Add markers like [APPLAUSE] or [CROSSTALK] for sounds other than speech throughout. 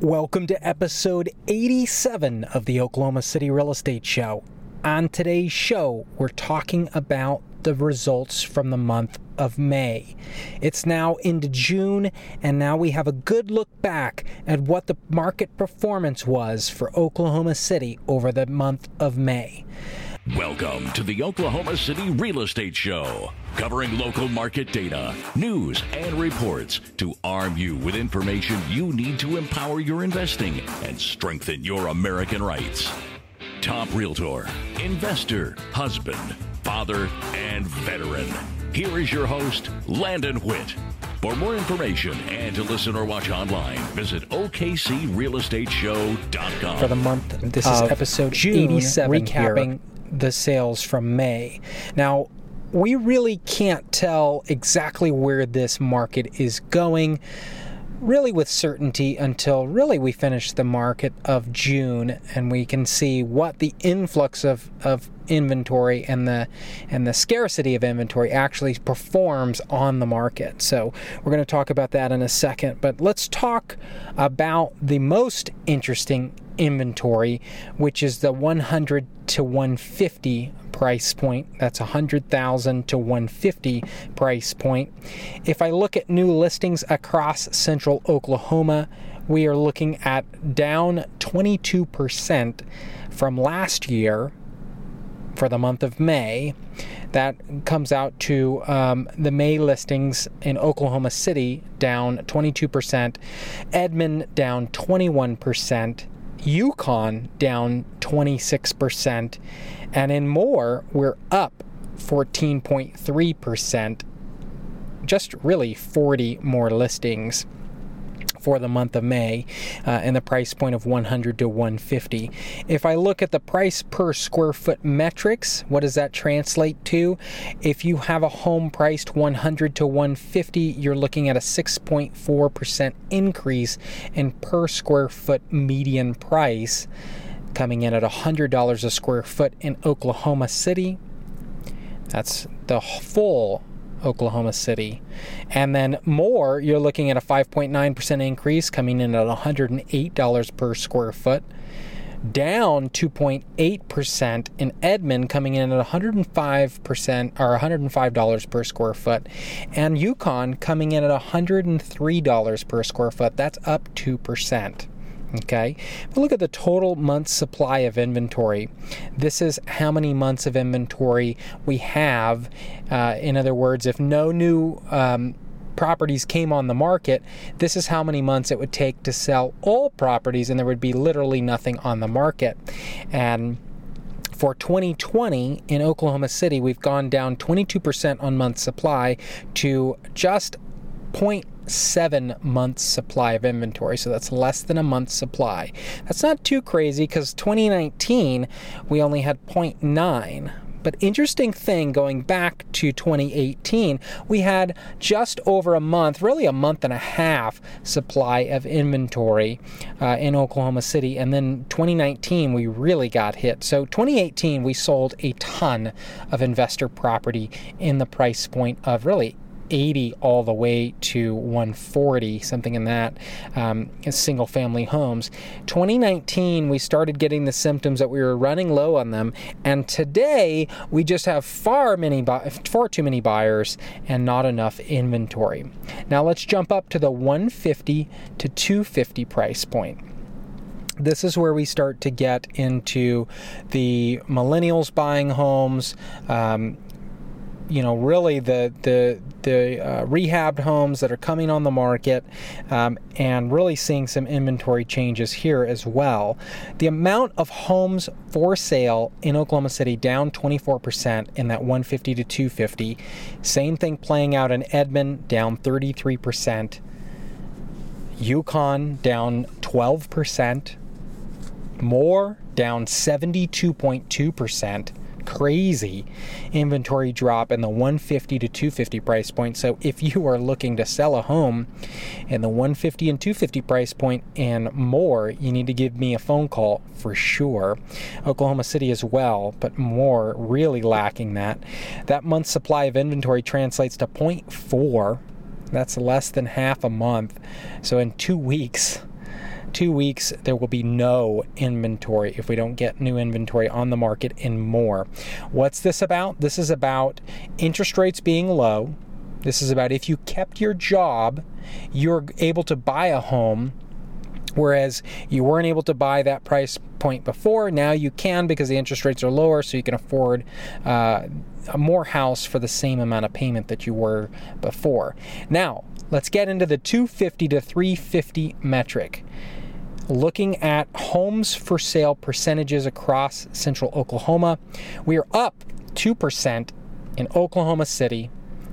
Welcome to episode 87 of the Oklahoma City Real Estate Show. On today's show, we're talking about the results from the month of May. It's now into June, and now we have a good look back at what the market performance was for Oklahoma City over the month of May. Welcome to the Oklahoma City Real Estate Show, covering local market data, news, and reports to arm you with information you need to empower your investing and strengthen your American rights. Top realtor, investor, husband, father, and veteran. Here is your host, Landon Witt. For more information and to listen or watch online, visit OKCRealEstateShow.com. For the month, this is Of episode June, 87 recapping recapping the sales from May. Now, we really can't tell exactly where this market is going really with certainty until really we finish the market of June and we can see what the influx of, of inventory and the and the scarcity of inventory actually performs on the market. So we're going to talk about that in a second, but let's talk about the most interesting inventory, which is the 100 to 150 price point. That's 100,000 to 150 price point. If I look at new listings across central Oklahoma, we are looking at down 22% from last year for the month of May. That comes out to um, the May listings in Oklahoma City down 22%, Edmond down 21%, Yukon down 26%, and in Moore, we're up 14.3%. Just really 40 more listings for the month of May uh, and the price point of 100 to 150. If I look at the price per square foot metrics, what does that translate to? If you have a home priced 100 to 150, you're looking at a 6.4% increase in per square foot median price coming in at $100 a square foot in Oklahoma City. That's the full Oklahoma City. And then Moore, you're looking at a 5.9% increase coming in at $108 per square foot. Down 2.8% in Edmond, coming in at 105% or $105 per square foot. And Yukon coming in at $103 per square foot. That's up 2%. Okay, but look at the total month supply of inventory. This is how many months of inventory we have. Uh, in other words, if no new um, properties came on the market, this is how many months it would take to sell all properties, and there would be literally nothing on the market. And for 2020 in Oklahoma City, we've gone down 22% on month supply to just 0.7 months supply of inventory. So that's less than a month's supply. That's not too crazy because 2019 we only had 0.9. But interesting thing going back to 2018, we had just over a month, really a month and a half supply of inventory uh, in Oklahoma City. And then 2019, we really got hit. So 2018, we sold a ton of investor property in the price point of really 80 all the way to 140, something in that, um, single family homes. 2019, we started getting the symptoms that we were running low on them, and today we just have far many, far too many buyers and not enough inventory. Now let's jump up to the 150 to 250 price point this is where we start to get into the millennials buying homes, um, you know really the the the uh, rehabbed homes that are coming on the market um, and really seeing some inventory changes here as well. The amount of homes for sale in oklahoma city down 24% in that 150 to 250 same thing playing out in edmond down 33% yukon down 12% Moore down 72.2% crazy inventory drop in the 150 to 250 price point. So if you are looking to sell a home in the 150 and 250 price point and more, you need to give me a phone call for sure. Oklahoma City as well, but Moore really lacking that. That month's supply of inventory translates to 0.4. That's less than half a month. So in 2 weeks, two weeks, there will be no inventory if we don't get new inventory on the market and more. What's this about? This is about interest rates being low. This is about if you kept your job, you're able to buy a home whereas you weren't able to buy that price point before. Now you can because the interest rates are lower, so you can afford uh, more house for the same amount of payment that you were before. Now, let's get into the 250 to 350 metric. Looking at homes for sale percentages across central Oklahoma, we are up 2% in Oklahoma City,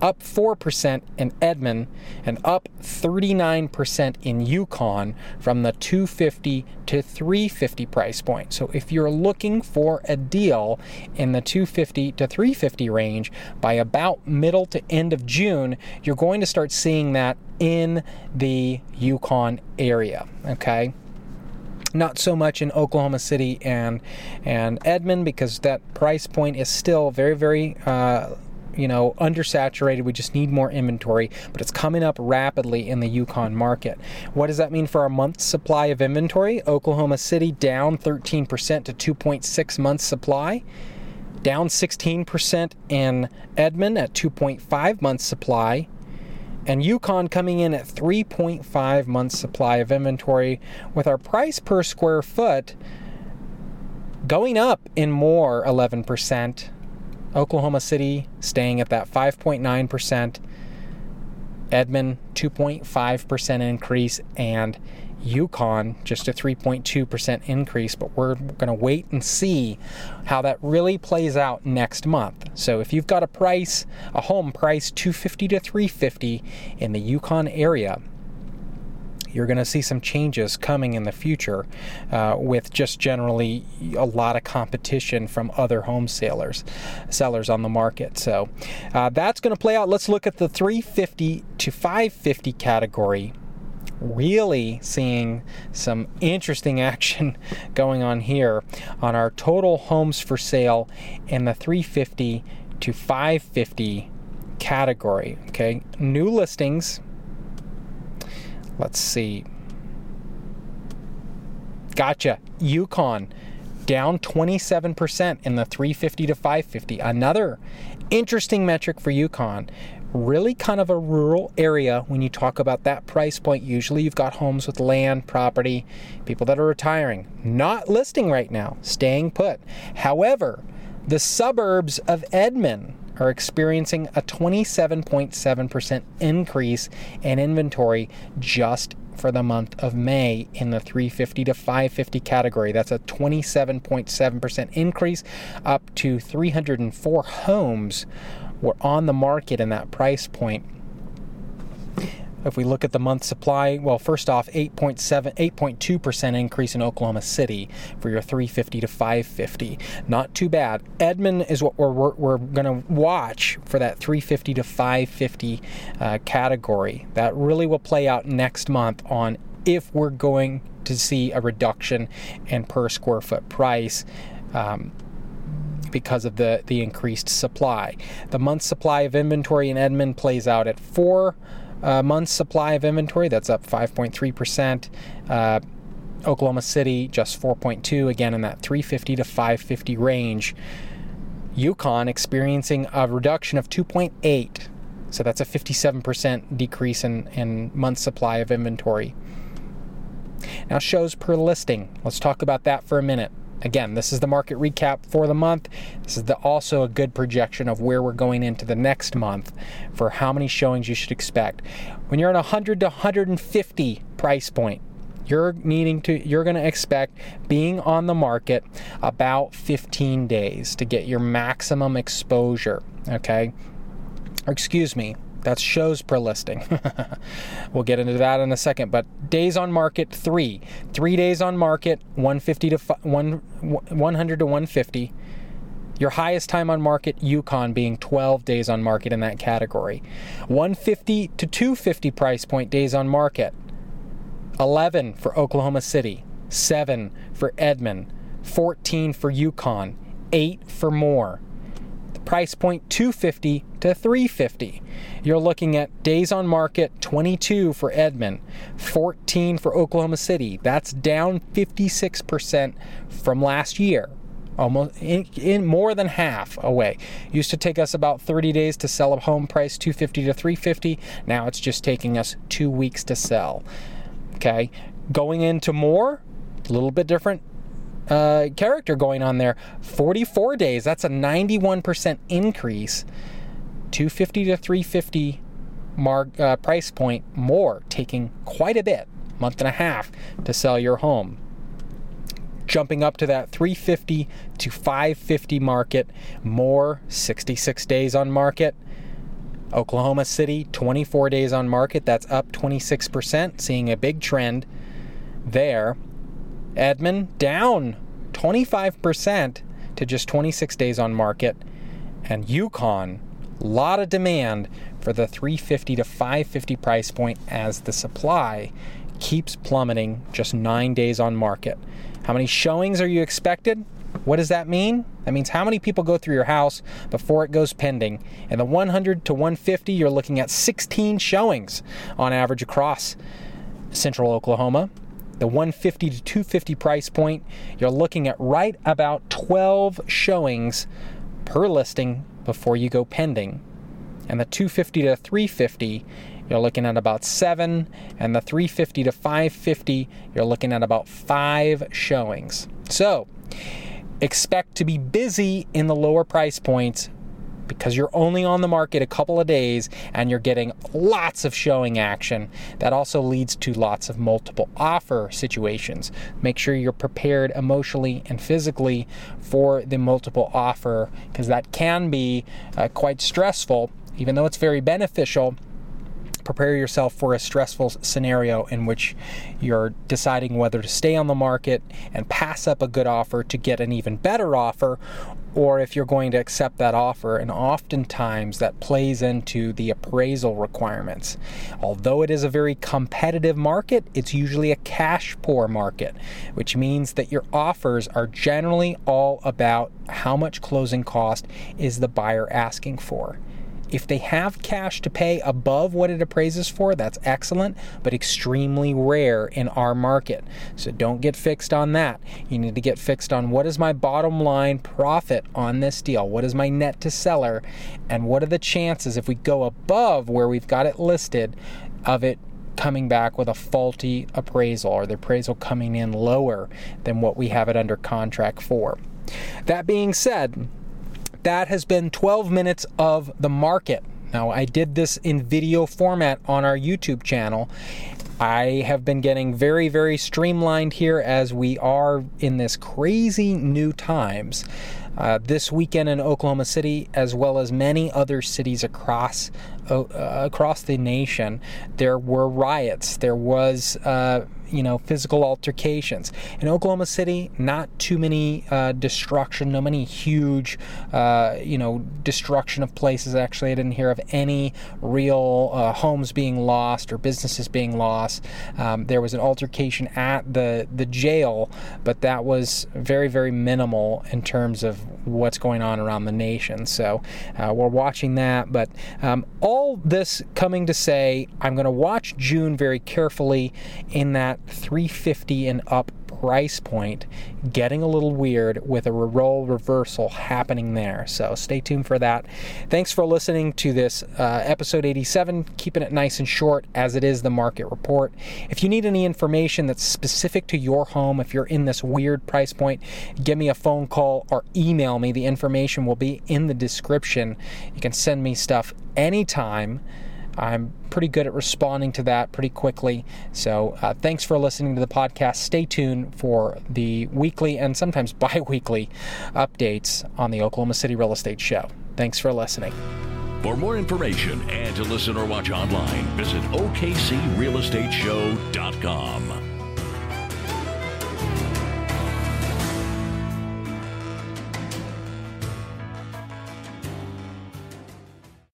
up 4% in Edmond, and up 39% in Yukon from the 250 to 350 price point. So if you're looking for a deal in the 250 to 350 range by about middle to end of June, you're going to start seeing that in the Yukon area, okay? Not so much in Oklahoma City and and Edmond because that price point is still very very uh, you know, undersaturated. We just need more inventory, but it's coming up rapidly in the Yukon market. What does that mean for our month's supply of inventory? Oklahoma City down 13% to 2.6 months supply. Down 16% in Edmond at 2.5 months supply. And Yukon coming in at 3.5 months supply of inventory with our price per square foot going up in Moore 11% Oklahoma City staying at that 5.9%, Edmond 2.5% increase, and Yukon just a 3.2% increase. But we're going to wait and see how that really plays out next month. So if you've got a price, a home price 250 to 350 in the Yukon area, you're going to see some changes coming in the future uh, with just generally a lot of competition from other home sellers sellers on the market. So uh, that's going to play out. Let's look at the 350 to 550 category really seeing some interesting [LAUGHS] action going on here on our total homes for sale in the 350 to 550 category. Okay, new listings Let's see. Gotcha. Yukon down 27% in the 350 to 550. Another interesting metric for Yukon. Really kind of a rural area when you talk about that price point. Usually you've got homes with land, property, people that are retiring, not listing right now, staying put. However, the suburbs of Edmond are experiencing a 27.7% increase in inventory just for the month of May in the 350 to 550 category. That's a 27.7% increase, up to 304 homes were on the market in that price point if we look at the month supply, well, first off, 8.7, 8.2% increase in Oklahoma City for your 350 to 550. Not too bad. Edmond is what we're, we're, we're going to watch for that 350 to 550 uh, category. That really will play out next month on if we're going to see a reduction in per square foot price. Um, because of the, the increased supply. The month supply of inventory in Edmond plays out at four uh, month's supply of inventory. That's up 5.3%. Uh, Oklahoma City just 4.2, again in that 350 to 550 range. Yukon experiencing a reduction of 2.8. So that's a 57% decrease in, in month supply of inventory. Now, shows per listing. Let's talk about that for a minute. Again, this is the market recap for the month. This is the, also a good projection of where we're going into the next month for how many showings you should expect. When you're at 100 to 150 price point, you're needing to you're going to expect being on the market about 15 days to get your maximum exposure, okay? Or excuse me, that's shows per listing. [LAUGHS] we'll get into that in a second. But days on market three, three days on market, 150 to one, 100 to 150. Your highest time on market, Yukon, being 12 days on market in that category. 150 to 250 price point days on market. 11 for Oklahoma City, 7 for Edmond, 14 for Yukon, 8 for Moore price point 250 to 350. You're looking at days on market 22 for Edmond, 14 for Oklahoma City. That's down 56% from last year. Almost in, in, more than half away. Used to take us about 30 days to sell a home price 250 to 350. Now it's just taking us 2 weeks to sell. Okay? Going into Moore, a little bit different uh, character going on there. 44 days, that's a 91% increase. 250 to 350 mark uh, price point Moore, taking quite a bit, month and a half to sell your home. Jumping up to that 350 to 550 market, Moore 66 days on market. Oklahoma City, 24 days on market, that's up 26%, seeing a big trend there. Edmond down 25% to just 26 days on market. And Yukon, lot of demand for the 350 to 550 price point as the supply keeps plummeting just nine days on market. How many showings are you expected? What does that mean? That means how many people go through your house before it goes pending. And the 100 to 150, you're looking at 16 showings on average across central Oklahoma the 150 to 250 price point, you're looking at right about 12 showings per listing before you go pending. And the 250 to 350, you're looking at about seven, and the 350 to 550, you're looking at about five showings. So, expect to be busy in the lower price points because you're only on the market a couple of days and you're getting lots of showing action. That also leads to lots of multiple offer situations. Make sure you're prepared emotionally and physically for the multiple offer because that can be uh, quite stressful, even though it's very beneficial prepare yourself for a stressful scenario in which you're deciding whether to stay on the market and pass up a good offer to get an even better offer or if you're going to accept that offer. And oftentimes that plays into the appraisal requirements. Although it is a very competitive market, it's usually a cash poor market, which means that your offers are generally all about how much closing cost is the buyer asking for. If they have cash to pay above what it appraises for, that's excellent, but extremely rare in our market. So don't get fixed on that. You need to get fixed on what is my bottom line profit on this deal? What is my net to seller? And what are the chances if we go above where we've got it listed of it coming back with a faulty appraisal or the appraisal coming in lower than what we have it under contract for? That being said, that has been 12 minutes of the market. Now, I did this in video format on our YouTube channel. I have been getting very, very streamlined here as we are in this crazy new times. Uh, this weekend in Oklahoma City, as well as many other cities across uh, across the nation, there were riots. There was uh, you know, physical altercations. In Oklahoma City, not too many uh, destruction, no many huge, uh, you know, destruction of places. Actually, I didn't hear of any real uh, homes being lost or businesses being lost. Um, there was an altercation at the the jail, but that was very very minimal in terms of what's going on around the nation. So uh, we're watching that. But um, all this coming to say, I'm going to watch June very carefully in that 350 and up price point getting a little weird with a role reversal happening there. So stay tuned for that. Thanks for listening to this uh, episode 87, keeping it nice and short as it is the market report. If you need any information that's specific to your home, if you're in this weird price point, give me a phone call or email me. The information will be in the description. You can send me stuff anytime. I'm pretty good at responding to that pretty quickly. So, uh, thanks for listening to the podcast. Stay tuned for the weekly and sometimes [LAUGHS] bi weekly updates on the Oklahoma City Real Estate Show. Thanks for listening. For more information and to listen or watch online, visit OKCRealEstateShow.com.